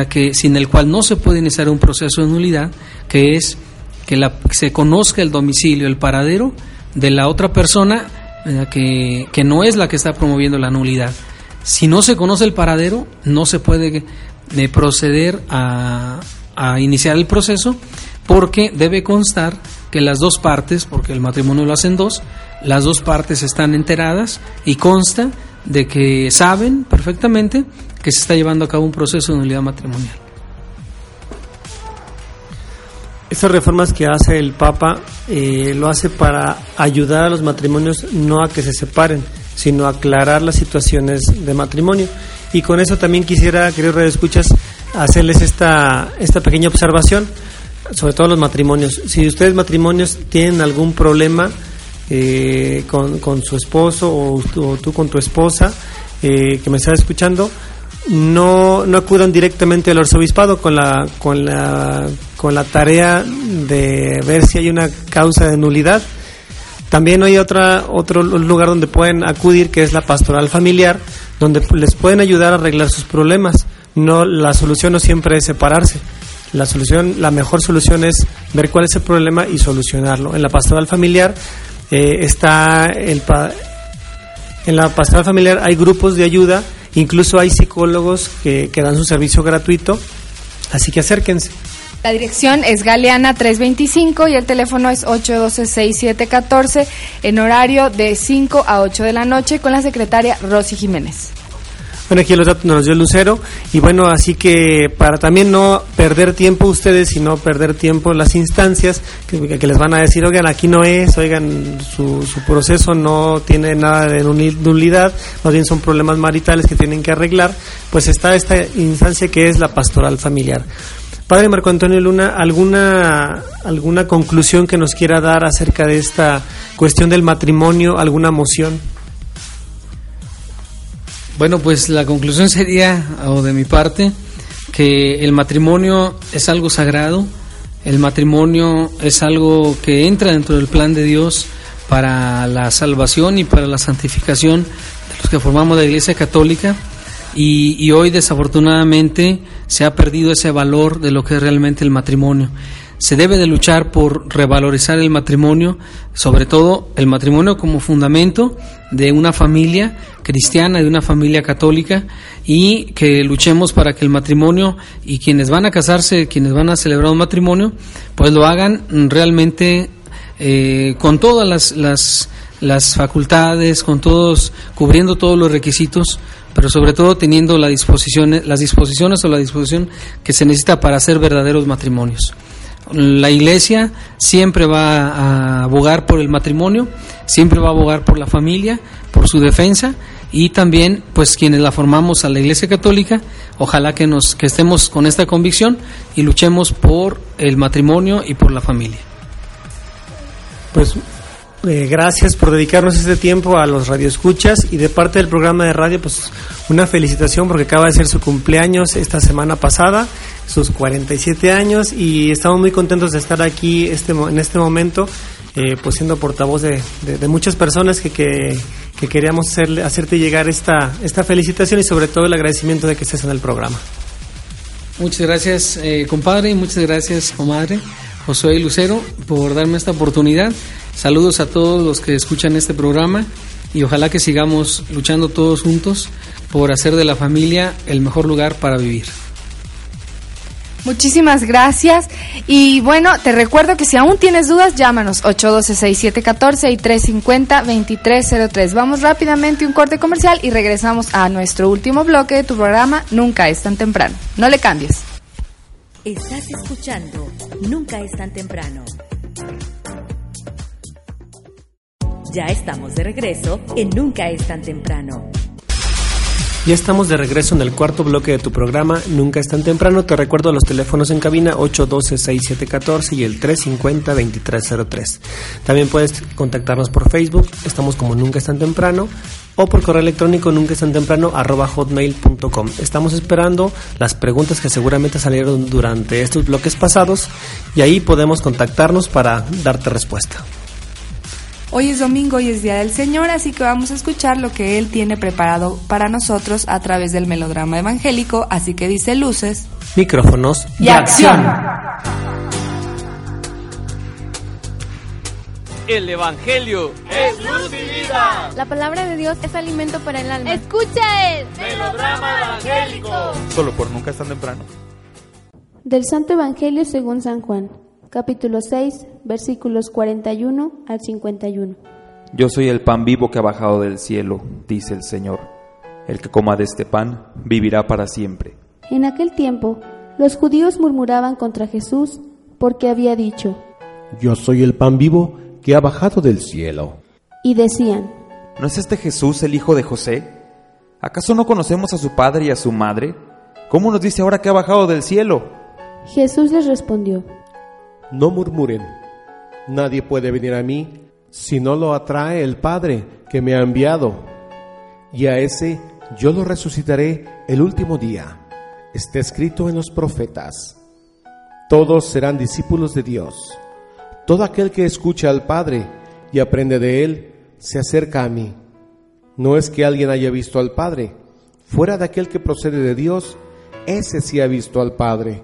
que, sin el cual no se puede iniciar un proceso de nulidad, que es que la, se conozca el domicilio, el paradero de la otra persona que, que no es la que está promoviendo la nulidad. Si no se conoce el paradero, no se puede de proceder a, iniciar el proceso porque debe constar que las dos partes, porque el matrimonio lo hacen dos, las dos partes están enteradas y consta de que saben perfectamente que se está llevando a cabo un proceso de nulidad matrimonial. Estas reformas que hace el Papa eh, lo hace para ayudar a los matrimonios no a que se separen, sino a aclarar las situaciones de matrimonio. Y con eso también quisiera, queridos escuchas, hacerles esta, esta pequeña observación, sobre todo los matrimonios. Si ustedes matrimonios tienen algún problema eh, con, con, su esposo o, tú con tu esposa eh, que me estás escuchando, no, no acudan directamente al arzobispado con la, con, la, con la tarea de ver si hay una causa de nulidad. También hay otra, otro lugar donde pueden acudir que es la pastoral familiar, donde les pueden ayudar a arreglar sus problemas. No, la solución no siempre es separarse. La solución, la mejor solución es ver cuál es el problema y solucionarlo. En la pastoral familiar eh, está el en la pastoral familiar hay grupos de ayuda, incluso hay psicólogos que, que dan su servicio gratuito, así que acérquense. La dirección es Galeana 325 y el teléfono es 812-6714 en horario de 5 a 8 de la noche con la secretaria Rosy Jiménez. Bueno, aquí los datos nos dio Lucero y bueno, así que para también no perder tiempo ustedes y no perder tiempo las instancias que, que les van a decir, oigan, aquí no es, oigan, su, su proceso no tiene nada de nulidad, más bien son problemas maritales que tienen que arreglar, pues está esta instancia que es la pastoral familiar. Padre Marco Antonio Luna, ¿alguna, ¿alguna conclusión que nos quiera dar acerca de esta cuestión del matrimonio? ¿Alguna moción? Bueno, pues la conclusión sería, o de mi parte, que el matrimonio es algo sagrado, el matrimonio es algo que entra dentro del plan de Dios para la salvación y para la santificación de los que formamos la Iglesia Católica y, hoy desafortunadamente se ha perdido ese valor de lo que es realmente el matrimonio. Se debe de luchar por revalorizar el matrimonio, sobre todo el matrimonio como fundamento de una familia cristiana, de una familia católica, y que luchemos para que el matrimonio y quienes van a casarse, quienes van a celebrar un matrimonio, pues lo hagan realmente eh, con todas las, las, las facultades, con todos, cubriendo todos los requisitos pero sobre todo teniendo la disposición, las disposiciones o la disposición que se necesita para hacer verdaderos matrimonios. La iglesia siempre va a abogar por el matrimonio, siempre va a abogar por la familia, por su defensa y también pues quienes la formamos a la Iglesia Católica, ojalá que nos que estemos con esta convicción y luchemos por el matrimonio y por la familia. Pues eh, gracias por dedicarnos este tiempo a los radioescuchas y de parte del programa de radio pues una felicitación porque acaba de ser su cumpleaños esta semana pasada, sus 47 años y estamos muy contentos de estar aquí este en este momento eh, pues siendo portavoz de, muchas personas que, que, queríamos hacerle, hacerte llegar esta, esta felicitación y sobre todo el agradecimiento de que estés en el programa. Muchas gracias, eh, compadre, y muchas gracias, comadre, Josué Lucero, por darme esta oportunidad. Saludos a todos los que escuchan este programa y ojalá que sigamos luchando todos juntos por hacer de la familia el mejor lugar para vivir. Muchísimas gracias. Y bueno, te recuerdo que si aún tienes dudas, llámanos 812-6714 y 350-2303. Vamos rápidamente un corte comercial y regresamos a nuestro último bloque de tu programa Nunca es tan temprano. No le cambies. Estás escuchando Nunca es tan temprano. Ya estamos de regreso en Nunca es tan temprano. Ya estamos de regreso en el cuarto bloque de tu programa Nunca es tan temprano. Te recuerdo los teléfonos en cabina 812-6714 y el 350-2303. También puedes contactarnos por Facebook, estamos como Nunca es tan temprano, o por correo electrónico nunca es tan temprano arroba hotmail.com. Estamos esperando las preguntas que seguramente salieron durante estos bloques pasados y ahí podemos contactarnos para darte respuesta. Hoy es domingo y es Día del Señor, así que vamos a escuchar lo que Él tiene preparado para nosotros a través del melodrama evangélico, así que dice luces, micrófonos y, acción. El Evangelio es luz y vida. La palabra de Dios es alimento para el alma. Escucha el melodrama evangélico. Solo por nunca es tan temprano. Del Santo Evangelio según San Juan capítulo 6, versículos 41 al 51. Yo soy el pan vivo que ha bajado del cielo, dice el Señor. El que coma de este pan vivirá para siempre. En aquel tiempo, los judíos murmuraban contra Jesús porque había dicho, Yo soy el pan vivo que ha bajado del cielo. Y decían, ¿no es este Jesús el hijo de José? ¿Acaso no conocemos a su padre y a su madre? ¿Cómo nos dice ahora que ha bajado del cielo? Jesús les respondió, no murmuren. Nadie puede venir a mí si no lo atrae el Padre que me ha enviado. Y a ese yo lo resucitaré el último día. Está escrito en los profetas. Todos serán discípulos de Dios. Todo aquel que escucha al Padre y aprende de Él, se acerca a mí. No es que alguien haya visto al Padre. Fuera de aquel que procede de Dios, ese sí ha visto al Padre.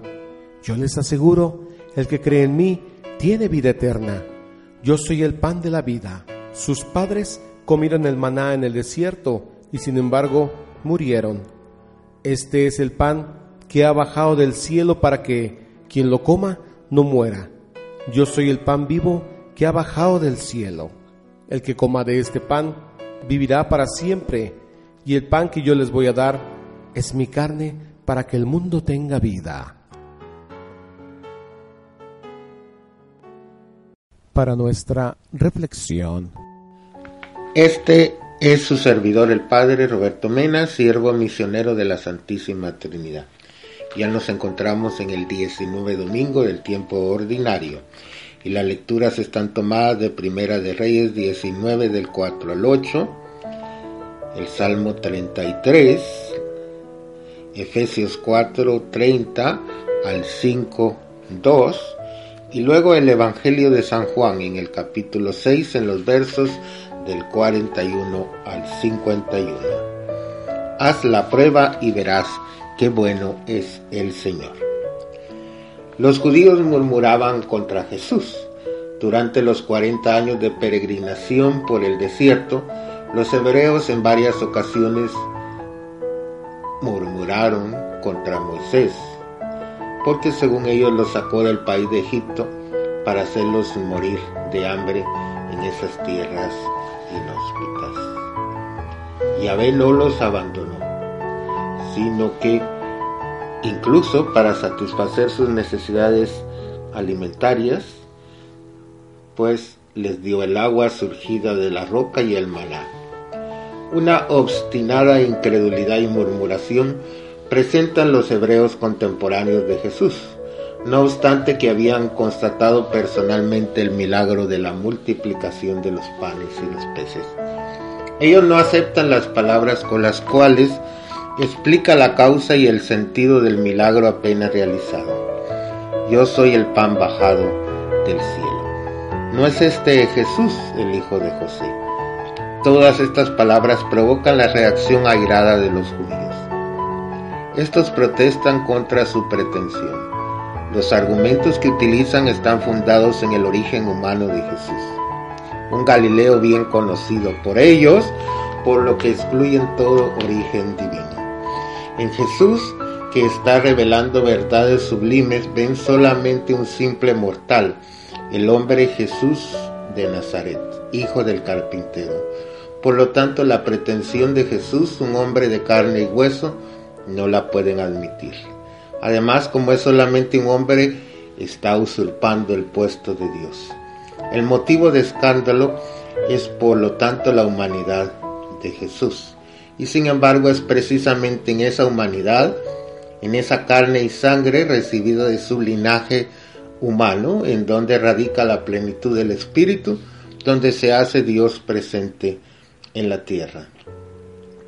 Yo les aseguro el que cree en mí tiene vida eterna. Yo soy el pan de la vida. Sus padres comieron el maná en el desierto y sin embargo murieron. Este es el pan que ha bajado del cielo para que quien lo coma no muera. Yo soy el pan vivo que ha bajado del cielo. El que coma de este pan vivirá para siempre y el pan que yo les voy a dar es mi carne para que el mundo tenga vida. Para nuestra reflexión. Este es su servidor el Padre Roberto Mena, siervo misionero de la Santísima Trinidad. Ya nos encontramos en el 19 domingo del tiempo ordinario y las lecturas están tomadas de Primera de Reyes 19 del 4 al 8, el Salmo 33, Efesios 4, 30 al 5, 2, y luego el Evangelio de San Juan en el capítulo 6 en los versos del 41 al 51. Haz la prueba y verás qué bueno es el Señor. Los judíos murmuraban contra Jesús. Durante los 40 años de peregrinación por el desierto, los hebreos en varias ocasiones murmuraron contra Moisés porque según ellos los sacó del país de Egipto para hacerlos morir de hambre en esas tierras inhóspitas. Yahvé no los abandonó, sino que incluso para satisfacer sus necesidades alimentarias, pues les dio el agua surgida de la roca y el maná. Una obstinada incredulidad y murmuración presentan los hebreos contemporáneos de Jesús, no obstante que habían constatado personalmente el milagro de la multiplicación de los panes y los peces. Ellos no aceptan las palabras con las cuales explica la causa y el sentido del milagro apenas realizado. Yo soy el pan bajado del cielo. ¿No es este Jesús el hijo de José? Todas estas palabras provocan la reacción airada de los judíos. Estos protestan contra su pretensión. Los argumentos que utilizan están fundados en el origen humano de Jesús, un Galileo bien conocido por ellos, por lo que excluyen todo origen divino. En Jesús, que está revelando verdades sublimes, ven solamente un simple mortal, el hombre Jesús de Nazaret, hijo del carpintero. Por lo tanto, la pretensión de Jesús, un hombre de carne y hueso, no la pueden admitir. Además, como es solamente un hombre, está usurpando el puesto de Dios. El motivo de escándalo es por lo tanto la humanidad de Jesús. Y sin embargo es precisamente en esa humanidad, en esa carne y sangre recibida de su linaje humano, en donde radica la plenitud del Espíritu, donde se hace Dios presente en la tierra.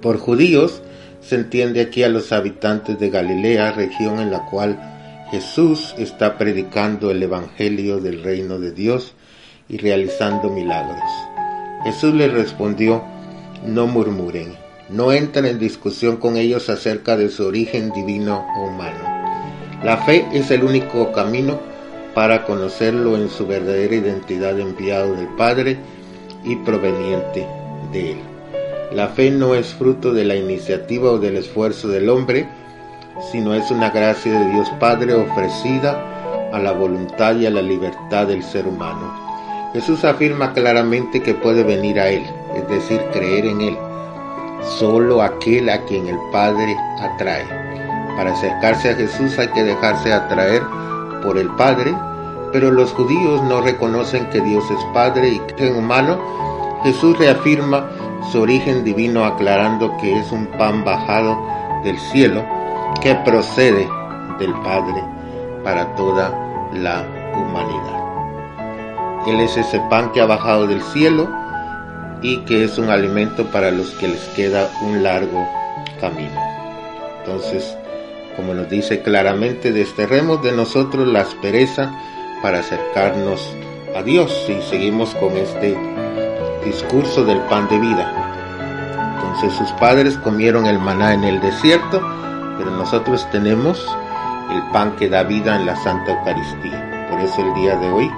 Por judíos se entiende aquí a los habitantes de Galilea, región en la cual Jesús está predicando el Evangelio del reino de Dios y realizando milagros. Jesús les respondió, no murmuren, no entren en discusión con ellos acerca de su origen divino o humano. La fe es el único camino para conocerlo en su verdadera identidad enviado del Padre y proveniente de Él. La fe no es fruto de la iniciativa o del esfuerzo del hombre, sino es una gracia de Dios Padre ofrecida a la voluntad y a la libertad del ser humano. Jesús afirma claramente que puede venir a Él, es decir, creer en Él solo aquel a quien el Padre atrae. Para acercarse a Jesús hay que dejarse atraer por el Padre, pero los judíos no reconocen que Dios es Padre y que es humano. Jesús reafirma su origen divino aclarando que es un pan bajado del cielo que procede del Padre para toda la humanidad. Él es ese pan que ha bajado del cielo y que es un alimento para los que les queda un largo camino. Entonces, como nos dice claramente, desterremos de nosotros la aspereza para acercarnos a Dios y seguimos con este discurso del pan de vida. Entonces sus padres comieron el maná en el desierto, pero nosotros tenemos el pan que da vida en la Santa Eucaristía. Por eso el día de hoy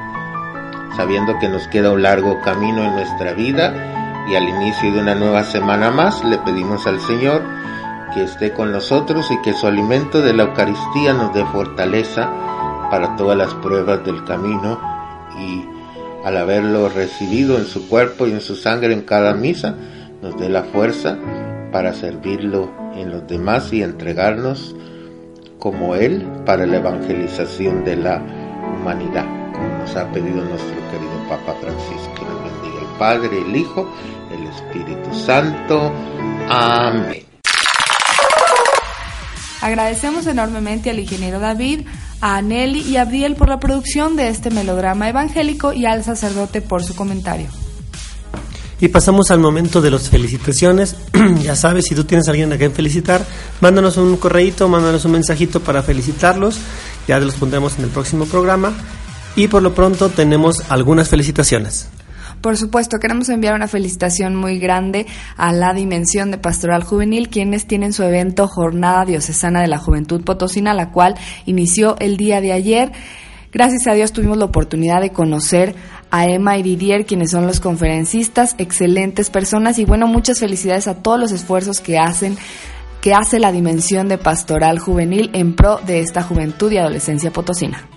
sabiendo que nos queda un largo camino en nuestra vida y al inicio de una nueva semana más le pedimos al Señor que esté con nosotros y que su alimento de la Eucaristía nos dé fortaleza para todas las pruebas del camino y al haberlo recibido en su cuerpo y en su sangre en cada misa, nos dé la fuerza para servirlo en los demás y entregarnos como Él para la evangelización de la humanidad nos ha pedido nuestro querido Papa Francisco. Le bendiga el Padre, el Hijo, el Espíritu Santo. Amén. Agradecemos enormemente al ingeniero David, a Nelly y a Abdiel por la producción de este melodrama evangélico y al sacerdote por su comentario. Y pasamos al momento de las felicitaciones. ya sabes, si tú tienes a alguien a quien felicitar, mándanos un correíto, mándanos un mensajito para felicitarlos. Ya los pondremos en el próximo programa. Y por lo pronto tenemos algunas felicitaciones. Por supuesto, queremos enviar una felicitación muy grande a la Dimensión de Pastoral Juvenil, quienes tienen su evento Jornada Diocesana de la Juventud Potosina, la cual inició el día de ayer. Gracias a Dios tuvimos la oportunidad de conocer a Emma y Didier, quienes son los conferencistas, excelentes personas y bueno, muchas felicidades a todos los esfuerzos que hacen que hace la Dimensión de Pastoral Juvenil en pro de esta juventud y adolescencia potosina.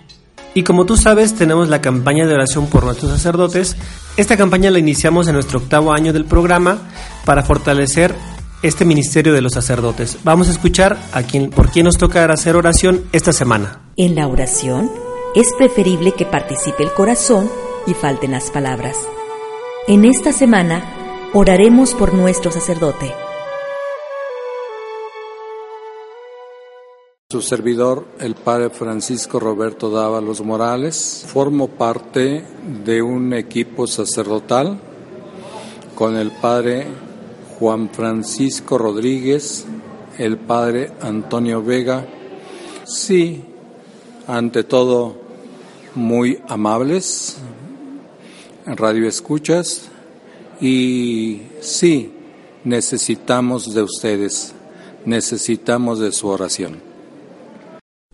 Y como tú sabes, tenemos la campaña de oración por nuestros sacerdotes. Esta campaña la iniciamos en nuestro octavo año del programa para fortalecer este ministerio de los sacerdotes. Vamos a escuchar a quién, por quién nos toca hacer oración esta semana. En la oración es preferible que participe el corazón y falten las palabras. En esta semana oraremos por nuestro sacerdote. Su servidor, el padre Francisco Roberto Dávalos Morales, formo parte de un equipo sacerdotal con el padre Juan Francisco Rodríguez, el padre Antonio Vega. Sí, ante todo, muy amables, radio escuchas, y sí, necesitamos de ustedes, necesitamos de su oración.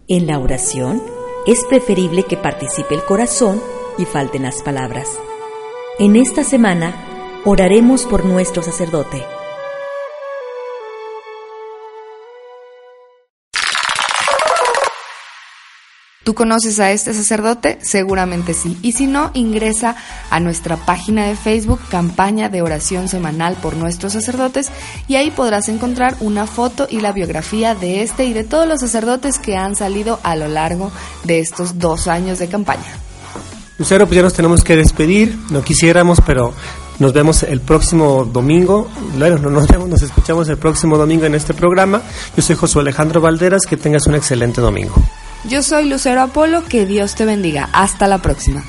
En la oración es preferible que participe el corazón y falten las palabras. En esta semana oraremos por nuestro sacerdote. ¿Tú conoces a este sacerdote? Seguramente sí. Y si no, ingresa a nuestra página de Facebook, campaña de oración semanal por nuestros sacerdotes, y ahí podrás encontrar una foto y la biografía de este y de todos los sacerdotes que han salido a lo largo de estos dos años de campaña. Lucero, pues ya nos tenemos que despedir. No quisiéramos, pero nos vemos el próximo domingo. Bueno, no nos vemos, nos escuchamos el próximo domingo en este programa. Yo soy Josué Alejandro Valderas. Que tengas un excelente domingo. Yo soy Lucero Apolo, que Dios te bendiga. Hasta la próxima.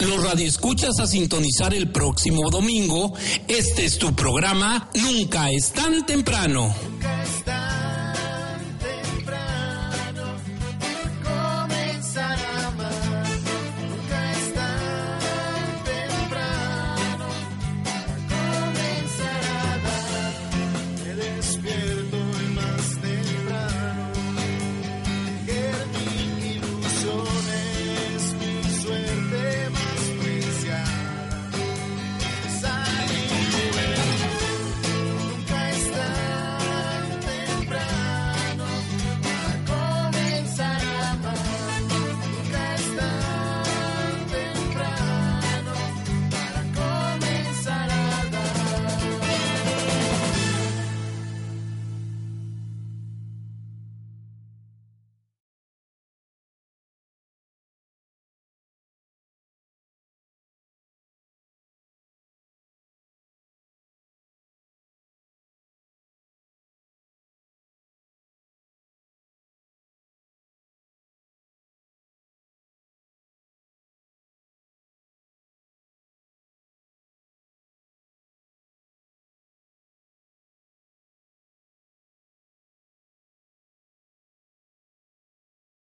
Los radioescuchas a sintonizar el próximo domingo. Este es tu programa Nunca es tan temprano.